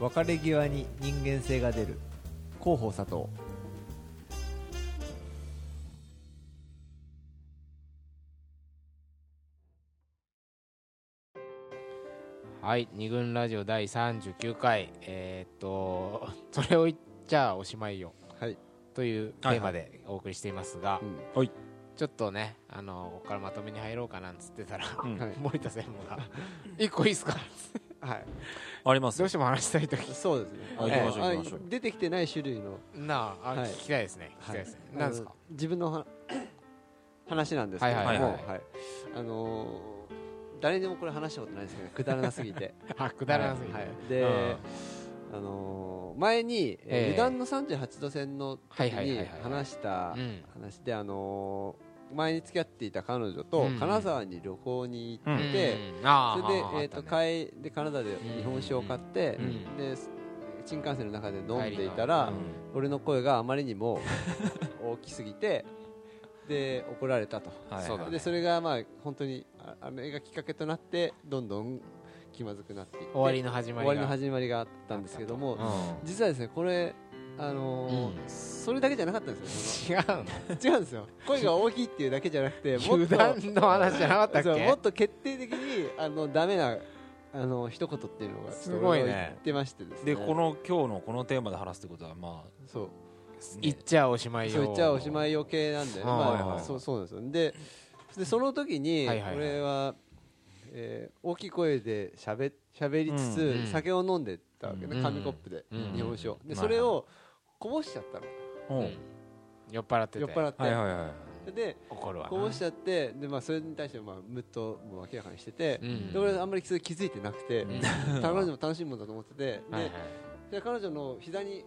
別れ際に人間性が出る。広報佐藤。はい二軍ラジオ第39回。えーっと それを言っちゃおしまいよ、はい。というテーマでお送りしていますが、うん。はい。ちょっとねあのここからまとめに入ろうかなんつってたら、うん。はい。森田専務が「一個いいっすか?はい。あります？どうしても話したい時。そうですね。あ行きましょうあ行きましょう。出てきてない種類の。なああ、はい聞きたいですね。聞きたいですね、なんですか？自分のは話なんですけども、はいはいはい。はい。あのー誰にもこれ話したことないですけどくだらなすぎて。あくだらなすぎて、はい。で、あのー前に、えーえ。え油断の38度線の時はいはいはいにはい。話したうん。話で、あのー前に付き合っていた彼女とうん。金沢に旅行に行うん。って、それで、えー、とあったね。帰で金沢で日本酒を買って、うん。で新幹線の中で飲んでいたら、の。俺の声があまりにも大きすぎてで怒られたと、でそれがまあ本当にああれがきっかけとなってどんどん気まずくなっていって終わりの始まりが。終わりの始まりがあったんですけども、うん。実はですねこれあのーうん。それだけじゃなかったんですよ。違うの？違うんですよ。声が大きいっていうだけじゃなくてもっと油断の話じゃなかったっけ？もっと決定的にあのダメなあの一言っていうのがすごいね。言ってましてですね。でこの今日のこのテーマで話すってことはまそう。あ言っちゃおしまいよ言っちゃおしまいよ系なんで、はいまあそうそうですよででその時にはいはいはい。俺は、えー大きい声でしゃべしゃべりつつ、うん酒を飲んでたわけね、うん紙コップで、うん日本酒を。でうんそれをこぼしちゃったの。うん。うん。酔っ払ってて。酔っ払って、はいはいはいでこぼしちゃってで、まあ、それに対してまあムッともう明らかにしてて、うん。で俺あんまりそれ気づいてなくて、うん。彼女も楽しいもんだと思ってて、ではいはい。で彼女の膝に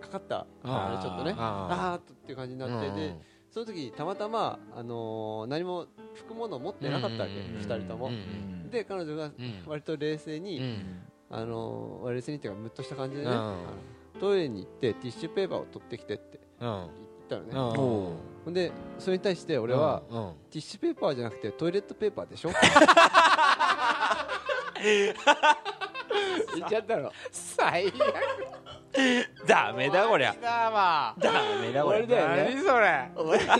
かかったあー。ちょっとね。ああーっとっていう感じになって、うん。でその時たまたま、あのー何も拭くものを持ってなかったわけ、うん。二人とも、で彼女がうん。割と冷静に、うん。あのー冷静にっていうかムッとした感じでね、トイレに行ってティッシュペーパーを取ってきてってうん。言ったのね、ほんでそれに対して俺は、うん。うん。ティッシュペーパーじゃなくてトイレットペーパーでしょ？言っちゃったの。最悪。ダメだこりゃ。だわ。ダメだこりゃ。何それ？お前だ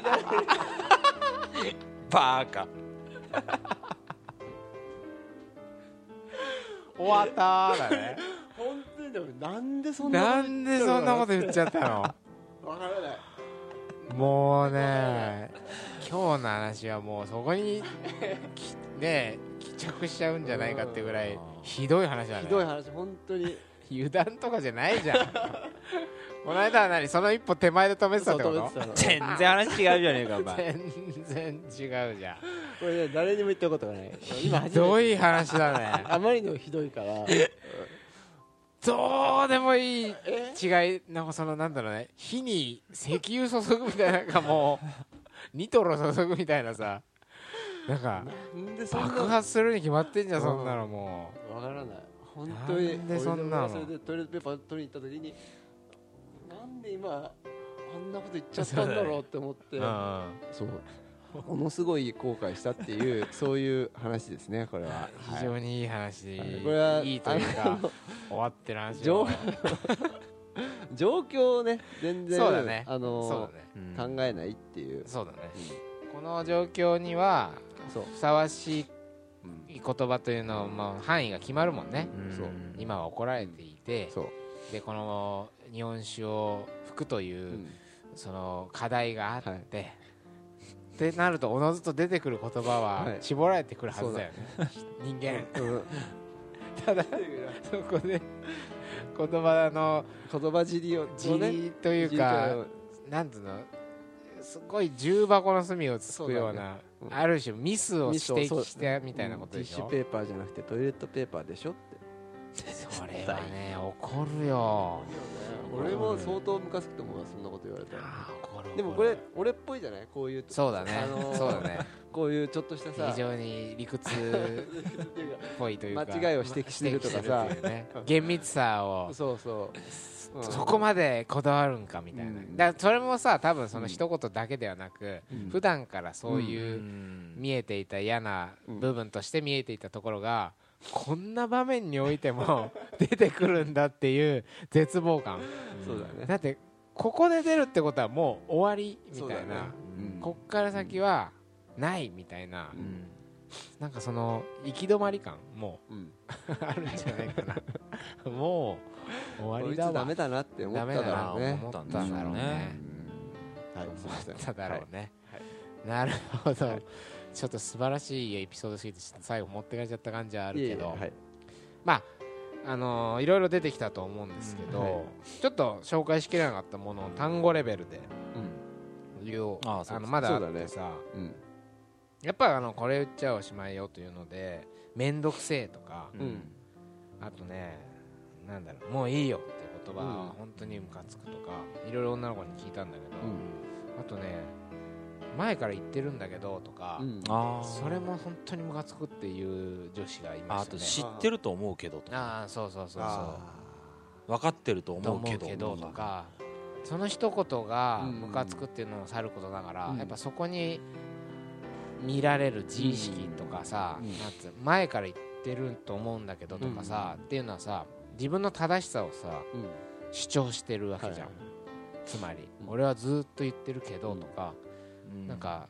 バカ。終わったーだね本当にでもなんでそんなことなんでそんなこと言っちゃったの？わからない。もうね今日の話はもうそこにきね帰着しちゃうんじゃないかっていうぐらいひどい話だね。ひどい話本当に。油断とかじゃないじゃん。この間は何？その一歩手前で止めてたってこと？全然話違うじゃねえかお前。全然違うじゃん。これね誰にも言ったことがない。今初ひどい話だね。あまりにもひどいからどうでもいい違い。なんかそのなんだろうね。火に石油注ぐみたいななんかもう ニトロ注ぐみたいなさ。なんか爆発するに決まってんじゃんそんなのもわからない。本当にでそんなのそれでトイレットペーパー取りに行った時になんで今あんなこと言っちゃったんだろうって思って。そうものすごい後悔したっていうそういう話ですね これは。非常にいい話、はい。これはいいというか終わってる話 状況をね全然そうだね。あのね。考えないっていう。そうだね、この状況にはふさわしい言葉というのまあ範囲が決まるもんね、そう。今は怒られていて、そう。でこの日本酒を吹くという、うん。その課題があって、はいってなるとおのずと出てくる言葉ははい。絞られてくるはずだよね、人間。うん。ただそこで言葉の言葉尻を地理という尻か。となんつうの？すごい重箱の隅をつくようなある種ミスを指摘してみたいなことでしょ？ティッシュペーパーじゃなくてトイレットペーパーでしょ？ってそれはね怒るよ。俺も相当ムカつくと思うわそんなこと言われたら。でもこれ俺っぽいじゃない？こういうそうだね、あのーそうだね。こういうちょっとしたさ。非常に理屈っぽいというか。間違いを指摘するとかさ。厳密さを。そうそう、うん。そこまでこだわるんかみたいな、うん。だからそれもさ多分その一言だけではなく、うん。普段からそうういう見えていた嫌なうん。部分として見えていたところが、こんな場面においても 出てくるんだっていう絶望感。そうだね。だってここで出るってことはもう終わりみたいな、ね。うん。こっから先はないみたいな、うん。なんかその行き止まり感もうん。う あるんじゃないかな。もう終わこいつりだわダメだなって思っただろうね。思ったんだろうね。思っただろうね、はい。なるほど、はいちょっと素晴らしいエピソードすぎて最後持ってかれちゃった感じはあるけど。いえいえはい。あのーいろいろ出てきたと思うんですけど、うんはい。ちょっと紹介しきれなかったものを単語レベルで言おう。ああのまだあってさ、うん。やっぱあのこれ言っちゃおしまいよというので面倒くせえとか、うん。あとねなんだろうもういいよって言葉うん。は本当にムカつくとかいろいろ女の子に聞いたんだけど、あとね前から言ってるんだけどとか、うん。それも本当にムカつくっていう女子がいまああとしたね知ってると思うけどとか。ああそうそうそうそあ分かってると思うけど。けどとかその一言がうん。ムカつくっていうのもさることながら、うん。やっぱそこに見られる自意識とかさ、うん。なんつう前から言ってると思うんだけどとかさ、っていうのはさ自分の正しさをさーうん。主張してるわけじゃん、はい。つまり、うん。俺はずっと言ってるけどうんとか、うんなんか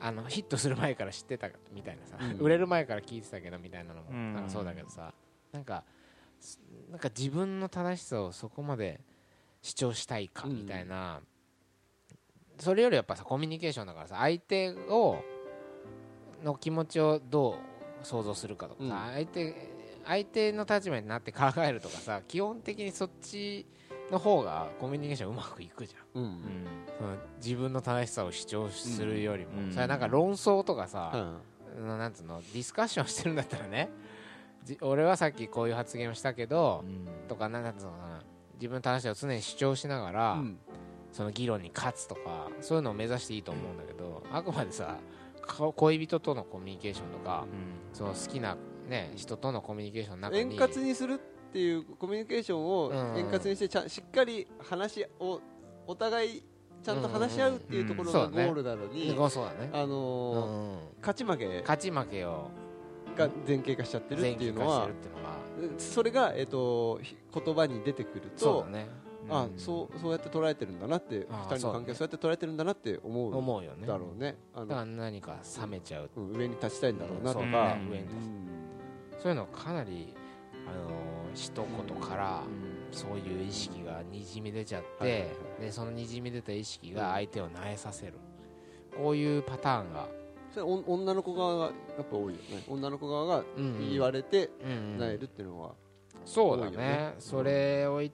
あのヒットする前から知ってたみたいなさ、うん。売れる前から聞いてたけどみたいなのもうん。なんかそうだけどさなんかすなんか自分の正しさをそこまで主張したいかうん。みたいな、それよりやっぱさコミュニケーションだからさ相手をの気持ちをどう想像するかとかさ、うん。相手相手の立場になって考えるとかさ基本的にそっちの方がコミュニケーションうまくいくじゃん。うん。その自分の正しさを主張するよりも、うん。それはなんか論争とかさ、うん。なんつうのディスカッションしてるんだったらねじ俺はさっきこういう発言をしたけど、とかなんつうのかな自分の正しさを常に主張しながら、うん。その議論に勝つとかそういうのを目指していいと思うんだけどあくまでさか恋人とのコミュニケーションとか、その好きな、ね、人とのコミュニケーションの中に円滑にするっていうコミュニケーションをうん円滑にしてちゃんしっかり話をお互いちゃんと話し合うっていうところがゴールなのに、勝ち負け。勝ち負けを。が前傾化しちゃってるっていうのはそれが、えっとひ言葉に出てくるとあそうそうやって捉えてるんだなってあ二人の関係をそうやって捉えてるんだなって思う。思うよね。だろうね。あだからの、何か冷めちゃう。うん上に立ちたいんだろうなとか、ね。上にそういうのかなり、あのー一言からそういう意識がにじみ出ちゃって、でそのにじみ出た意識が相手を萎えさせる。こういうパターンが、それお女の子側がやっぱ多いよね。女の子側がうん言われてうんうん。なえるっていうのは、そうだね。多いよね。それを言っ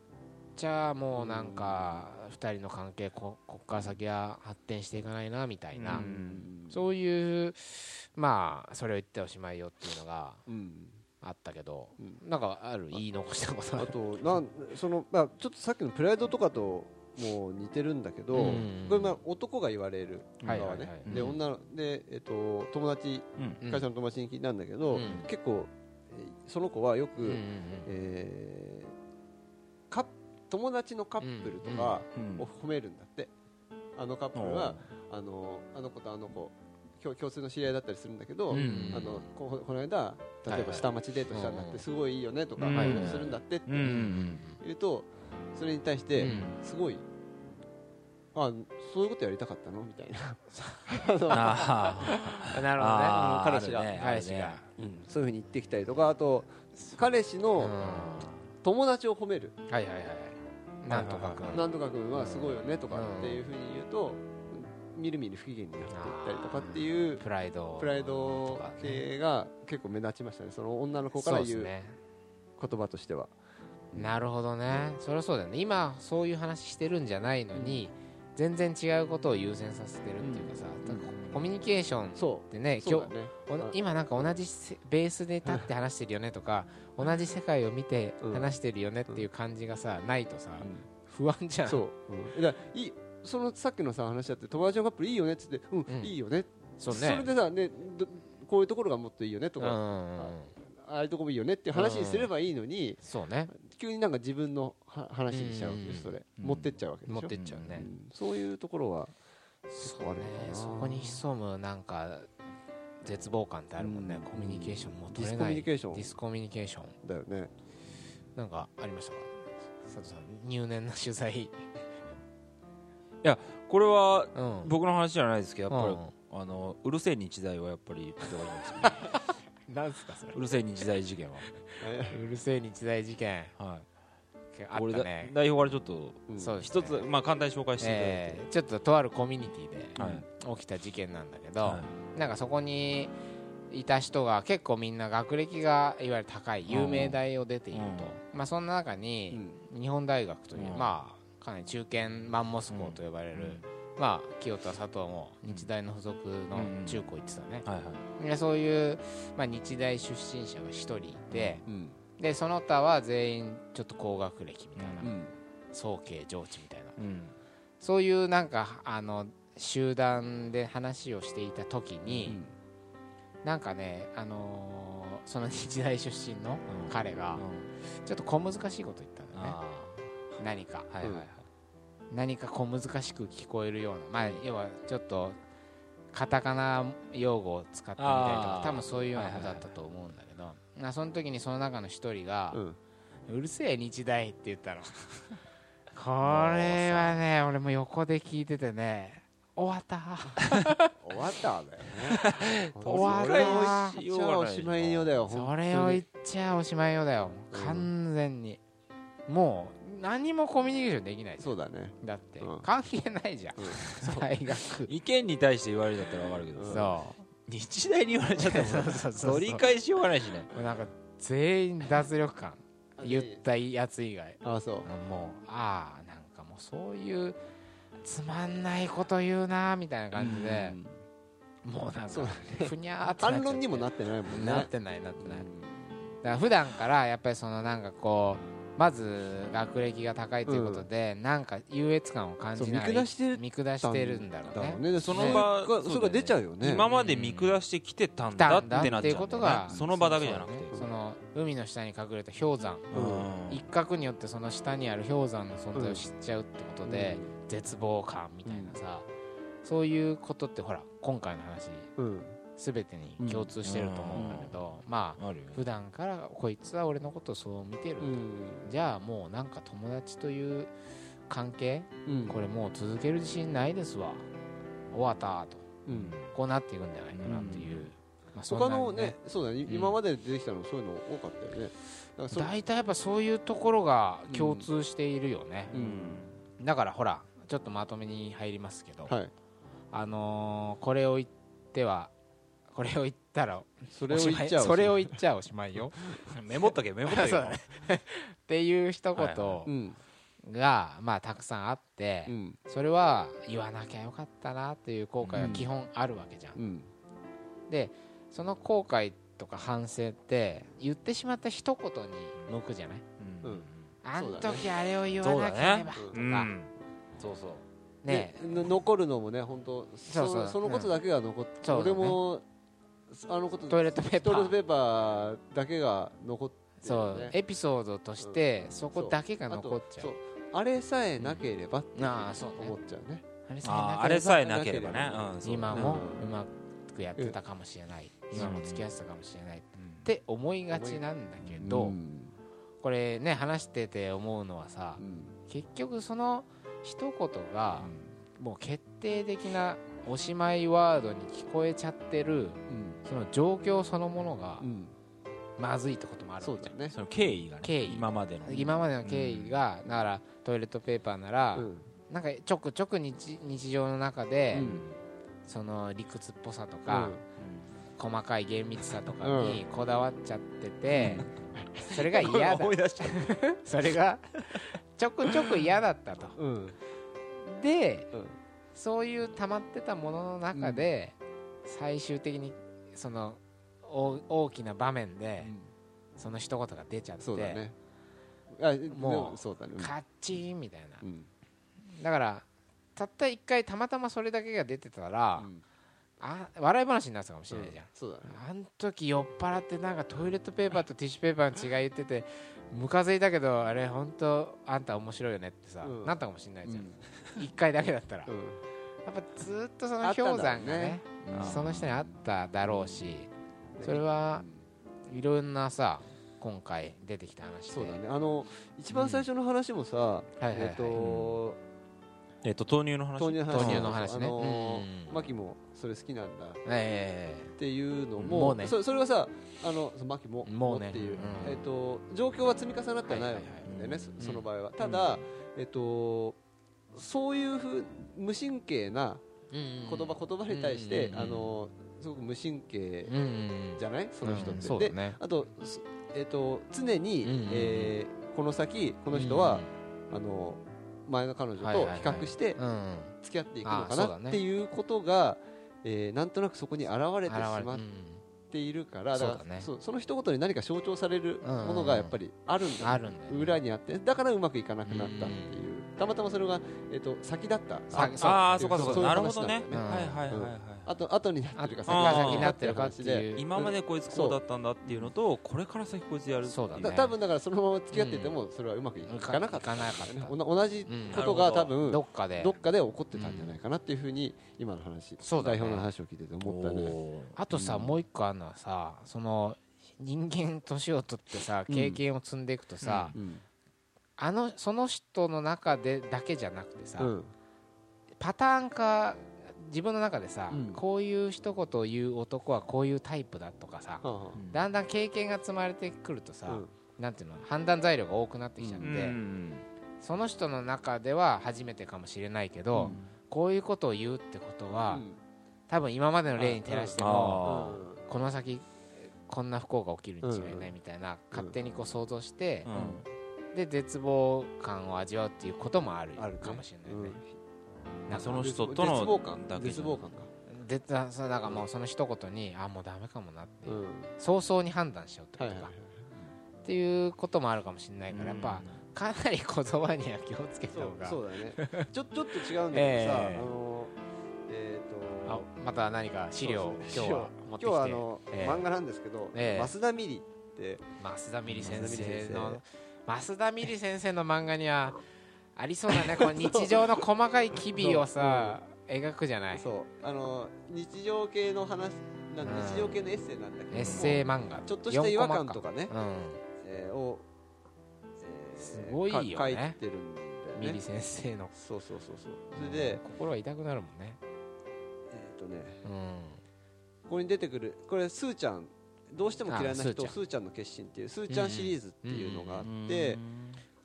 ちゃもうなんか2人の関係ここっから先は発展していかないなみたいな、うん。そういうまあそれを言っておしまいよっていうのがうんあったけど、うん。なんかある？言い残したことあとなんその、まあ、ちょっとさっきのプライドとかともう似てるんだけど、うん。これまあ男が言われる側ね、はいはいはい。でうん。女ので、えっと友達うん。うん会社の友達に聞いたんだけど、うん。結構えーその子はよく、うんうんうん。えーカッ友達のカップルとかうんを褒めるんだって、あのカップルはあのあの子とあの子共共通の知り合いだったりするんだけど、うん。あのここの間例えば下町デートしたんだっはいはいてすごいいいよねとかするんだってって言うとそれに対しうてん。すごいあそういうことやりたかったの？みたいな。なるほどね。彼氏がね。彼氏が。うん。そういうふうに言ってきたりとかあと彼氏の友達を褒める。うんはいはいはい。なんとかくん。なんとか君はすごいよねとかっていうふうに言うとみるみる不機嫌になっていったりとかっていうプライド。プライド系が結構目立ちましたね。その女の子から言う言葉としては。なるほどね。そりゃそうだよね。今そういう話してるんじゃないのに全然違うことを優先させてるっていうかさ、うん。だからコミュニケーションっそてね。ねおな今なんか同じせベースで立って話してるよねとか同じ世界を見てうん。話してるよねっていう感じがさないとさうん。不安じゃん。そう、うん、だいそのさっきのさ話だって友達のカップルいいよねっつってうん、うん。いいよね。そうね。それでさねどこういうところがもっといいよねとか、ああいうとこもいいよねっていう話にすればいいのに、そうね。急になんか自分のは話にしちゃうわけでうんすそれ、うん。持ってっちゃうわけでしょ。持ってっちゃうね。うん。そういうところはそうね。そこに潜むなんか絶望感ってあるもんね。うん。コミュニケーションもディスコミュ取れない。ニケーションディスコミュニケーション。だよね。なんかありましたか？佐藤さん入念な取材これはうん。僕の話じゃないですけどやっぱり、うん。あのうるせえ日大はやっぱり 言った方がいいんですよね。なんすかそれ。うるせえ日大事件は。うるせえ日大事件。はあい、俺だったね。代表からちょっとうんそうです一つ、まあ簡単に紹介していただいて、えーちょっととあるコミュニティではい。起きた事件なんだけど、はなんかそこにいた人が結構みんな学歴がいわゆる高い有名大を出ていると、まあ、そんな中うにん。日本大学という、うん。まあかなり中堅マンモス校と呼ばれる、まあ清田佐藤も日大の付属の中高行ってたね、はいはい。でそういう、まあ、日大出身者が一人いてうんでその他は全員ちょっと高学歴みたいな、うん。早慶上智みたいな。うん。そういうなんかあの集団で話をしていた時うに、ん。なんかね、あのーその日大出身のうん彼がうんちょっと小難しいこと言ったんだね。あ何か。あはいはいはい、何か小難しく聞こえるようなまあ要はちょっとカタカナ用語を使ってみたりとか多分そういうようなことだったと思うんだけど、まあその時にその中の一人がうん「うるせえ日大」って言ったの。これはね俺も横で聞いててね終わった。終わったんだよね 終わった。よおしまいよだよそれを言っちゃおしまいよだようん完全に。もう何もコミュニケーションできない。そうだね。んだって。うん。関係ないじゃん。うん。大学。意見に対して言われるんだったら分かるけど、う。んそ日大に言われちゃったら そうそうそう取り返しようがないしね。うなんか全員脱力感。言ったやつ以外。あそう。もうああなんかもうそういうつまんないこと言うなみたいな感じで。もうなんそうかふにゃーって。反論にもなってないもんね。なってないなってない。だから普段からやっぱりそのなんかこうまず学歴が高いということで、なんか優越感を感じない下してる見下してるんだろうね。ねでその場それがそれが出ちゃうよね。今まで見下してきてたんだってなっちゃうんだよっていうことがねその場だけじゃなくて。そうねその海の下に隠れた氷山。うん。一角によってその下にある氷山の存在を知っちゃうってことで、絶望感みたいなさ、そういうことってほら今回の話。うん全てに共通してると思うんだけど、まああね。普段からこいつは俺のことをそう見てる、うん。じゃあもうなんか友達という関係うん。これもう続ける自信ないですわ。終わったと。うん。こうなっていくんじゃないかなっていう、まあそ他のねそうだね。今まで出てきたのそういうの多かったよね。大体やっぱそういうところが共通しているよね、うん。だからほらちょっとまとめに入りますけど、はい。あのーこれを言ってはこれを言ったらそれを言っちゃうおしまい。それを言っちゃおしまいよ。メモっとけメモっとけ。っていう一はい言うんが、まあたくさんあって、うん。それは言わなきゃよかったなっていう後悔は基本あるわけじゃん、うん。でその後悔とか反省って言ってしまった一言に向くじゃない？うん。あん。そうだね時あれを言わなければとか、そうそうね。残るのもね本当そうそう。そそのことだけが残ってそうだね。俺もあのことトイレットペーパー。トイレットペーパーだけが残ってそう、エピソードとしてそこだけがあ残っちゃそう。う。あれさえなければってああそうね。思っちゃうね。あれあーあれれさえなければね。うん今もうん。うまくやってたかもしれない、うん。今も付き合ってたかもしれない。って思いがちなんだけど、うんこれね話してて思うのはさうん。結局その一言がもう決定的なおしまいワードに聞こえちゃってるうん。その状況そのものがうん。まずいってこともある。そうだね。その経緯がね経緯。今までの。今までの経緯が、だからトイレットペーパーなら、うん。なんかちょくちょく日日常の中で、うん。その理屈っぽさとか、うん。細かい厳密さとかにこだわっちゃってて、それが嫌だ。思い出しちゃうそれがちょくちょく嫌だったと。うん。でうんそういう溜まってたものの中で、最終的にその大大きな場面で、その一言が出ちゃってそうだね。あもうそうだね。カッチンみたいな。うん。だからたった一回たまたまそれだけが出てたら、うんあ笑い話になってたかもしれないじゃん、そうだね。あん時酔っ払ってなんかトイレットペーパーとティッシュペーパーの違い言っててムカついたけどあれ本当あんた面白いよねってさ、うん。なったかもしれないじゃん。うん。一、回だけだったら、うん。やっぱずっとその氷山がねね。その人にあっただろうしそれはいろんなさ今回出てきた話で。そうだね。あの一番最初の話もさ、はいはいはい。えっと、えっと豆乳の話。豆乳の話豆乳の話ね。あのーうん。マキもそれ好きなんだ。えっていうのももうね。そそれはさあのそマキももっていう、うん。えっと状況は積み重なってはないんはいはいはい。だよね、うん。そその場合は。ただ、えっとそういうふう無神経な言葉言葉に対して、うんあのすごく無神経じゃない？その人って、であと,す、えっと常に、うんえーこの先この人は、あの前の彼女と比較して付き合っていくのかなっていうことが、えーなんとなくそこに現れてしまっているからだからそうその一言に何か象徴されるものがやっぱりあるんだ、あるんだよね。裏にあってだからうまくいかなくなったっていう、たまたまそれが、えっと先だった。さあああそうかそうか。いなるほどね話なんだようん。はいはいはいはい。あと後になってるかあ先が先だっていう。話で今までこいつこうだったんだっていうのとこれから先こいつやるっていそうだね。だ多分だからそのまま付き合っててもそれはうまくいかなかった。いかなかったおな同じうん。ことが多分どっかで。どっかで起こってたんじゃないかなっていうふうに今の話そうだね代表の話を聞いてて思ったね。あとさ、もう一個あるのはさその人間年を取ってさうん。経験を積んでいくとさ、うんあのその人の中でだけじゃなくてさ、うん。パターン化自分の中でさ、うん。こういう一言を言う男はこういうタイプだとかさ、はあはだんだん経験が積まれてくるとさ、あうん。なんていうの判断材料が多くなってきちゃって、うんその人の中では初めてかもしれないけど、こういうことを言うってことは、多分今までの例に照らしても、あこの先こんな不幸が起きるに違いないみたいな、勝手にこう想像してー、うんで絶望感を味わうっていうこともあるあるね。かもしれないね。まあその人との絶望感だけ絶望感か。でだからもうその一言にあもうダメかもなって、う。ん。早々に判断しちゃうってことか、はいはいはいっていうこともあるかもしれないから、やっぱかなり言葉には気をつけた方が。そうだね。ちょ ちょっと違うんだけどさええ。あのえっあとまた何か資料を今日は持ってきて。今日はあのええ。漫画なんですけどええ。増田ミリって。増田美里先生の増田美里先生の漫画にはありそうだね。この日常の細かい機微をさ描くじゃない。そう。あの日常系の話なんうん。日常系のエッセイなんだけどもエッセイ漫画。ちょっとした違和感とかね。うん。えーをえーすごいよね。か書いてるんだよね。ミリ先生の。そうそうそうそう。それで心は痛くなるもんね。えっとねうん。ここに出てくるこれスーちゃんどうしても嫌いなあスーちゃん。人スーちゃんの決心っていうスーちゃんシリーズっていうのがあっうんて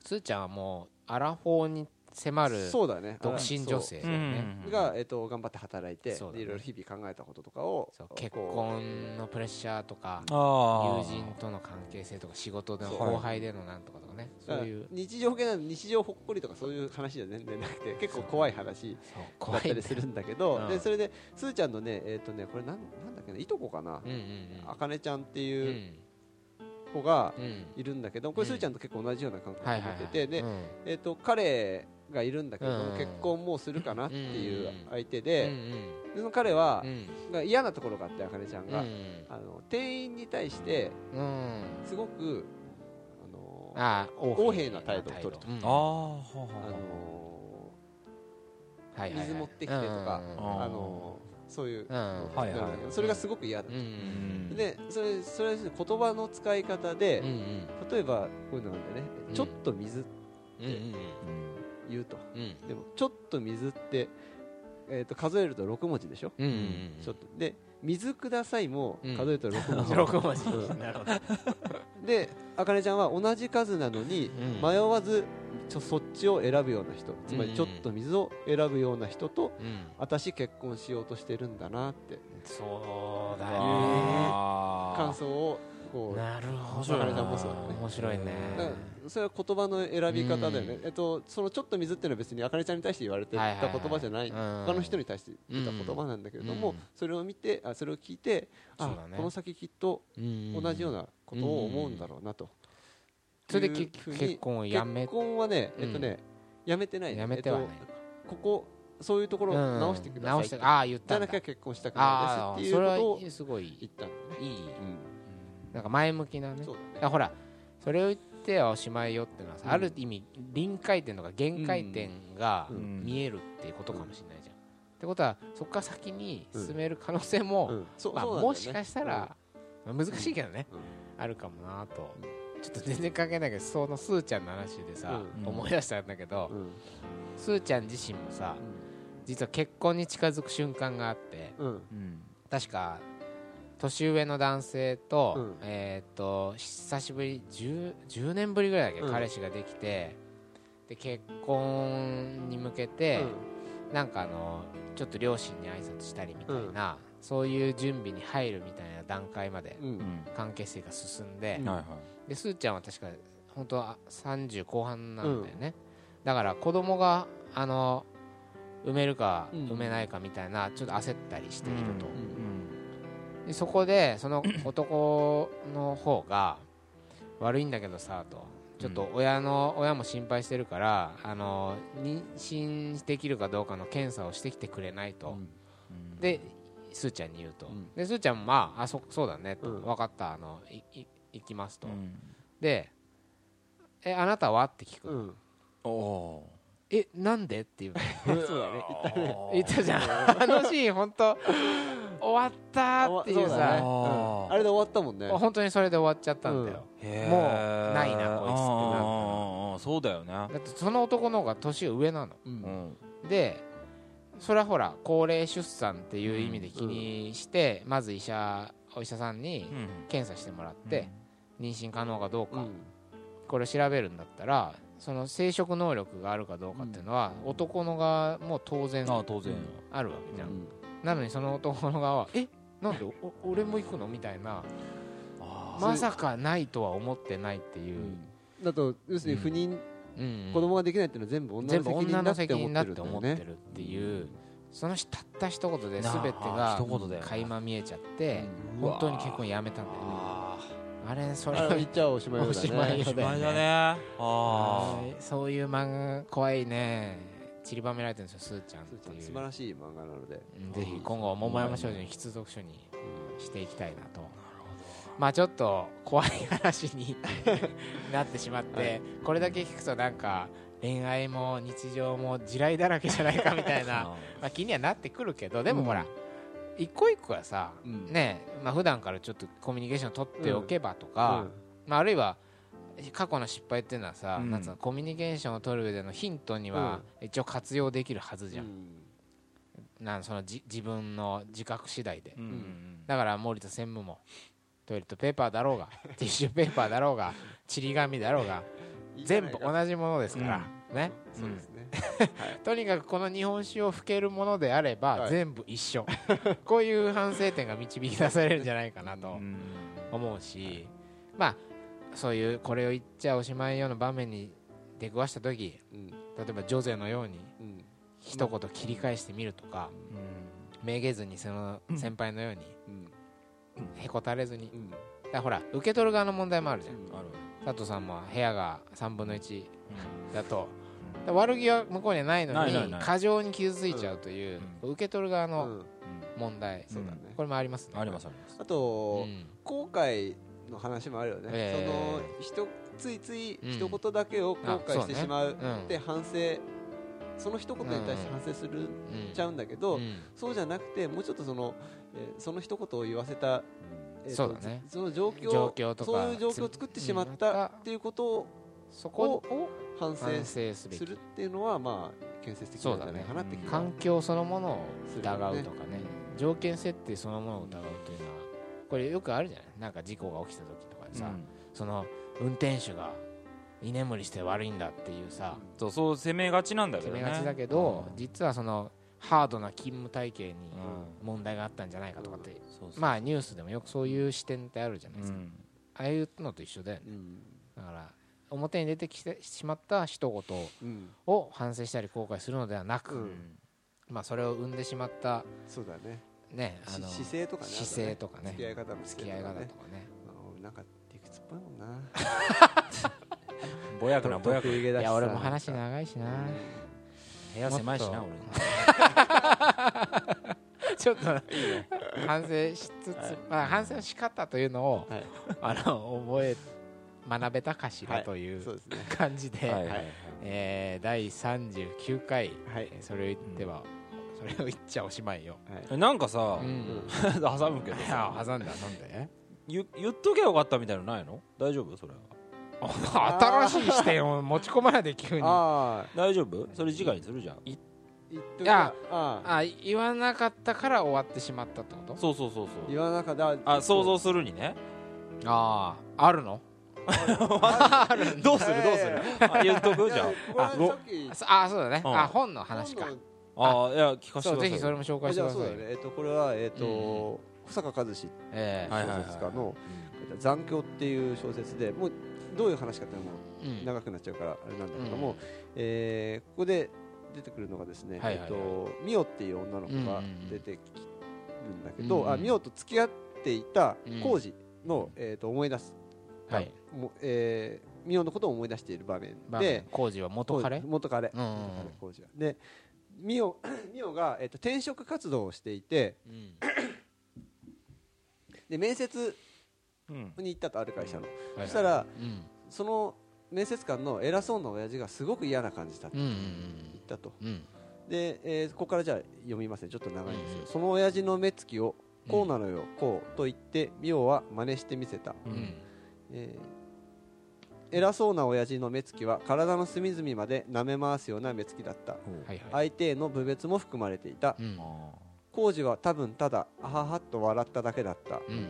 つーちゃんはもうアラフォーに迫るそうだね。独身女性だよね。が、えっと頑張って働いてね。でいろいろ日々考えたこととかを結婚のプレッシャーとかあ友人との関係性とか仕事での後輩でのなんとかとかね。そういう。日常系なの日常ほっこりとかそういう話じゃ全然なくて結構怖い話だったりするんだけどうん。でそれでスーちゃんのねえっ、とねこれなんなんだっけないとこかな？あかねちゃんってうん。いう子がうん。うんいるんだけどこれうん。スーちゃんと結構同じような感覚をはいはいはい。持っててでうん。えっと彼がいるんだけどうん。結婚もうするかなっていううん。相手うんででその彼はうん。が嫌なところがあってあかねちゃんが。うん。あの店員に対してうん。すごくあのああ横柄な態度を取ると。うん。ああはあの水持ってきてとかあのそういううん。のはいはい。それがすごく嫌だうんうんでそれそれ言葉の使い方でうんうん。例えばこういうのなんでね。うん。ちょっと水うんうん言うと。うん。でもちょっと水ってえーと数えると6文字でしょ？うんうんちょっと。で水くださいもうん。数えると6文字。六文字。うん。なるほど。であかねちゃんは同じ数なのにうん。迷わずちょそっちを選ぶような人。つまうん。りちょっと水を選ぶような人とうん。私結婚しようとしてるんだなって。そうだよねあ感想をこうなるほど。面白いね。面白いね。それは言葉の選び方だよね、えっと、そのちょっと水っていうのは別にあかねちゃんに対して言われてた言葉じゃない。うん。他の人に対して言った言葉なんだけれども、うん。それを見てあそれを聞いてあ、この先きっとうん。同じようなことを思うんだろうなと、それで結婚をやめ結婚はねえっとね、やめてないねやめてはここそういうところ直してください直してああ言っじたんだ。ゃなきゃ結婚したくないですっていうことを言ったんだね、いい。うんなんか前向きなね。そうだね。だからほらそれを言ってはおしまいよっていうのはさ、うん。ある意味臨界点とか限界点がうん。見えるっていうことかもしれないじゃん。ってことはそこから先に進める可能性うも、ん。そうまあ、そうなんだよね。もしかしたら、まあ難しいけどね、うん。あるかもなと。ちょっと全然関係ないけどそのすーちゃんの話でさ、うん。思い出したんだけど、うん。すーちゃん自身もさ実は結婚に近づく瞬間があってうん。うん。確か年上の男性と,、うん。えーっと久しぶり 10, 10年ぶりぐらいだっけ、うん。彼氏ができてで結婚に向けて、なんかあのちょっと両親に挨拶したりみたいな、そういう準備に入るみたいな段階までうん。うんうん関係性が進んで、ですーちゃんは確か本当は30後半なんだよね、だから子供があの産めるかうん。産めないかみたいなちょっと焦ったりしていると、うんでそこでその男の方が悪いんだけどさと。ちょっと親の、親も心配してるからあの妊娠できるかどうかの検査をしてきてくれないと、うん。でスーちゃんに言うと、うん。でスーちゃんもまああそそうだねと、うん。分かったあのいい行きますと、うん。でえあなたは？って聞く、うん。おおえなんで？っていう そうだね。言ったね。言ったじゃん。あのシーン本当終わったっていうさ。うん。あれで終わったもんね。本当にそれで終わっちゃったんだよ、へーもうないなこいつってなそうだよね。だってその男の方が年が上なの。ううん。んでそれはほら高齢出産っていう意味で気にして、まず医者お医者さんにうん。検査してもらって、妊娠可能かどうか、うん。これを調べるんだったらその生殖能力があるかどうかっていうのは、男の側も当然ああ当然あるわけじゃん、うんなのにその男の側はえ？なんでお俺も行くの？みたいな。あまさかないとは思ってないっていう、だと要するに不妊うん。子供ができないっていうのは全部女の責任女の責だって思ってるってるっていう。そのたった一言で全てが垣間見えちゃってうん。本当に結婚やめたんだよああれそれ言っちゃおしまいだね。おしまいよーおしまいだね。あはい。そういう漫画怖いね。散りばめられてるんですよスーちゃんっていう。素晴らしい漫画なので。うん。ぜひ今後桃山少女に必読書にうん。していきたいなと。まあちょっと怖い話に なってしまってこれだけ聞くとなんか恋愛も日常も地雷だらけじゃないかみたいな あまあ気にはなってくるけどでもほら、一個一個はさうん。ねまあ普段からちょっとコミュニケーション取っておけばとか、まあ、あるいは過去の失敗っていうのはさ、うん。なんつうのコミュニケーションを取る上でのヒントには一応活用できるはずじゃん、なんそのじ自分の自覚次第で、うん。うんだから森田専務もトイレットペーパーだろうが ティッシュペーパーだろうがちり紙だろうが全部同じものですから、ね。そうですねとにかくこの日本酒を吹けるものであればはい。全部一緒、こういう反省点が導き出されるんじゃないかなとうん。思うし、まあそういうこれを言っちゃおしまいような場面に出くわした時うん。例えばジョゼのようにうん。一言切り返してみるとか、めげずにその先輩のようにうん。へこたれずに、だかうんらほら受け取る側の問題もあるじゃん、佐藤さんも部屋が3分の1だと、悪気は向こうにはないのに過剰に傷ついちゃうという、受け取る側のうん。問題、これもありますね。ありますあります。あとうん。後悔の話もあるよね、ええ。その人ついついうん。一言だけを後悔してしまうあそうね。うん。で反省その一言に対して反省するうん。ちゃうんだけど、うん。そうじゃなくてもうちょっとその、えーその一言を言わせた、えーとそうだね。その状況そういう状況を作ってしまった。っていうことをそこを反省するっていうのはまあ建設的なんじゃないかなって気が環境そのものを疑うとかね。条件設定そのものを疑うというのはこれよくあるじゃない？なんか事故が起きた時とかでさ、その運転手が居眠りして悪いんだっていうさ、そうそう攻めがちなんだけどね。責めがちだけど、うん。実はそのハードな勤務体系にうん問題があったんじゃないかとかって、まあニュースでもよくそういう視点ってあるじゃないですか、うん。ああいうのと一緒だよね。うん。だから表に出てきてしまった一言うん。を反省したり後悔するのではなく、うん。まあ、それを生んでしまった、そうだね。ね、あのし姿勢とかね姿勢とかね付き合い方も付き合い方とかね。あのなんか理屈っぽいもんな。ぼやくなぼやく得意げだしさいや俺も話長いしな。部屋狭いしな俺。ちょっと反省しつつ、まあ、反省の仕方というのを、はい。あの覚え学べたかしらという感じで、第39回、はい。えーそれを言っては、それを言っちゃおしまいよ、はい。なんかさうん。挟むけどいさ。や挟んだ。なんで？言言っときゃよかったみたいなのないの？大丈夫？それは。新しい視点を持ち込まないで急に。ああ大丈夫？それ次回にするじゃん。言っといやあ言わなかったから終わってしまったってこと？そうそうそう言そう。わなかった。あ想像するにね。あああるの？どうする？どうする？あ言っとく？じゃあ。これさっきあそうだね。うん。あ本の話か。ああいや聞かせてくださいぜひそれも紹介しじてください。ゃあそうだね。えっとこれはえっと保坂和志えはいはいはい。小説家の残響っていう小説でもうどういう話かっていうのもえうん。長くなっちゃうからあれなんだけども、えーここで出てくるのがですね、はいはいはい。えっとミオっていう女の子がうんうんうん。出てくるんだけど、うんうん。あミオと付き合っていたうん。浩二の、えー、と思い出す、はい。もえーミオのことを思い出している場面場で面工事は元彼？元彼。うんうん元彼浩二がでミオ ミオが、えー、と転職活動をしていてうん。で面接うん。に行ったとある会社の、はいそしたらうん。その面接官の偉そうな親父がすごく嫌な感じだった。うんうん言ったと。うん。で、えーここからじゃあ読みますねちょっと長いんですよ、うん。その親父の目つきをこうなのよ、こうと言ってミオは真似してみせた、うんうんえー偉そうな親父の目つきは体の隅々まで舐め回すような目つきだった。はいはい。相手への侮蔑も含まれていた。うん。浩二は多分ただあははっと笑っただけだった。うん。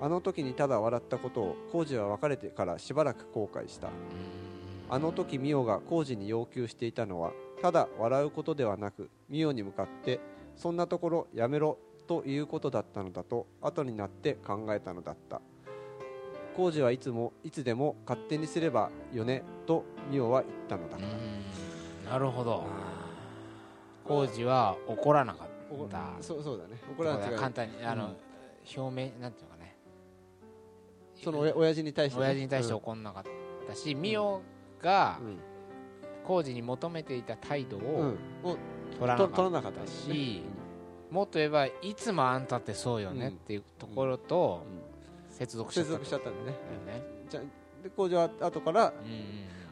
あの時にただ笑ったことを浩二は別れてからしばらく後悔した。あの時ミオが浩二に要求していたのはただ笑うことではなくミオに向かってそんなところやめろということだったのだと後になって考えたのだった浩二はいつもいつでも勝手にすればよねとミオは言ったのだ。から、うんなるほど。工事は怒らなかった。そうそうだね。怒らなくて簡単にあのうん表面なんていうのかね。その親親父に対してね、親父に対して怒んなかったしミオがうん。工事に求めていた態度うん。をうん取らなかったしもっと言えばいつもあんたってそうよねうんっていうところとうん接続しちゃ接った続しちゃったんでね。じゃで工場は後から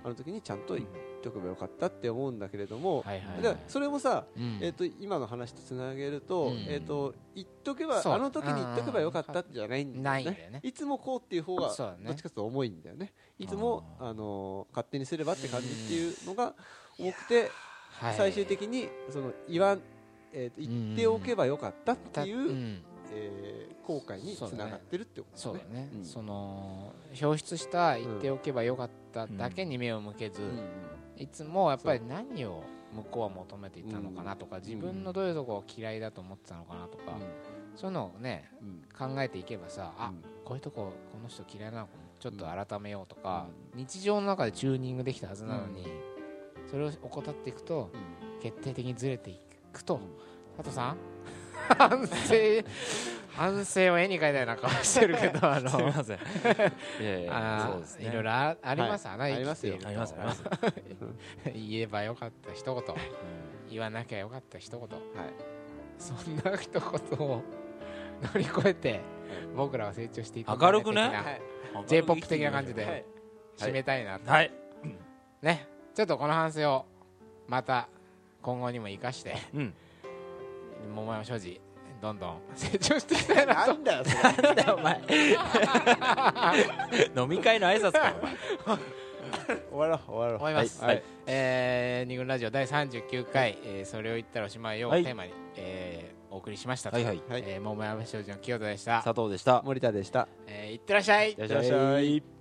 あの時にちゃんととけばよかったって思うんだけれども、はそれもさ、うん。えー、と今の話とつなげると,、うん。えー、と言っとけばあの時に言っとけばよかったじゃないんだよね。ないつもこうっていう方がどっちかというと重いんだよね。いつもあのー勝手にすればって感じっていうのが重くて、はい。最終的にその言わん、えー、と言っておけばよかったっていう、うんえー後悔につながってるってことそうだね、うん。その表出した言っておけばよかっただけに目を向けず、うんいつもやっぱり何を向こうは求めていたのかなとか、自分のどういうところを嫌いだと思ってたのかなとか、そういうのをね。うん考えていけばさ、あうんこういうとここの人嫌いなのかもちょっと改めようとか、日常の中でチューニングできたはずなのに、それを怠っていくと決定的にずれていくと、佐藤さん反省反省を絵に描いたような顔してるけど あの。すみません。いやいやあそうですね。いろいろああります、はい穴ありますよありますあります。言えばよかった一言。言わなきゃよかった一言。はい。そんな一言を乗り越えて僕らは成長していく。明るくね？はい。J p o p 的な感じはいで締めたいなと、はい。ね。ちょっとこの反省をまた今後にも生かして。うん桃山商事どんどん成長していきたいなと。なんだよそれ。なんだよお前飲み会の挨拶かお前。終わろう終わろう。思います、はい。えー、二軍ラジオ第39回、えーそれを言ったらおしまいをはい。テーマに、えーお送りしましたと、はいはい。はいえー桃山商事の清田でした、佐藤でした。森田でした。えー、いってらっしゃい。いらっしゃい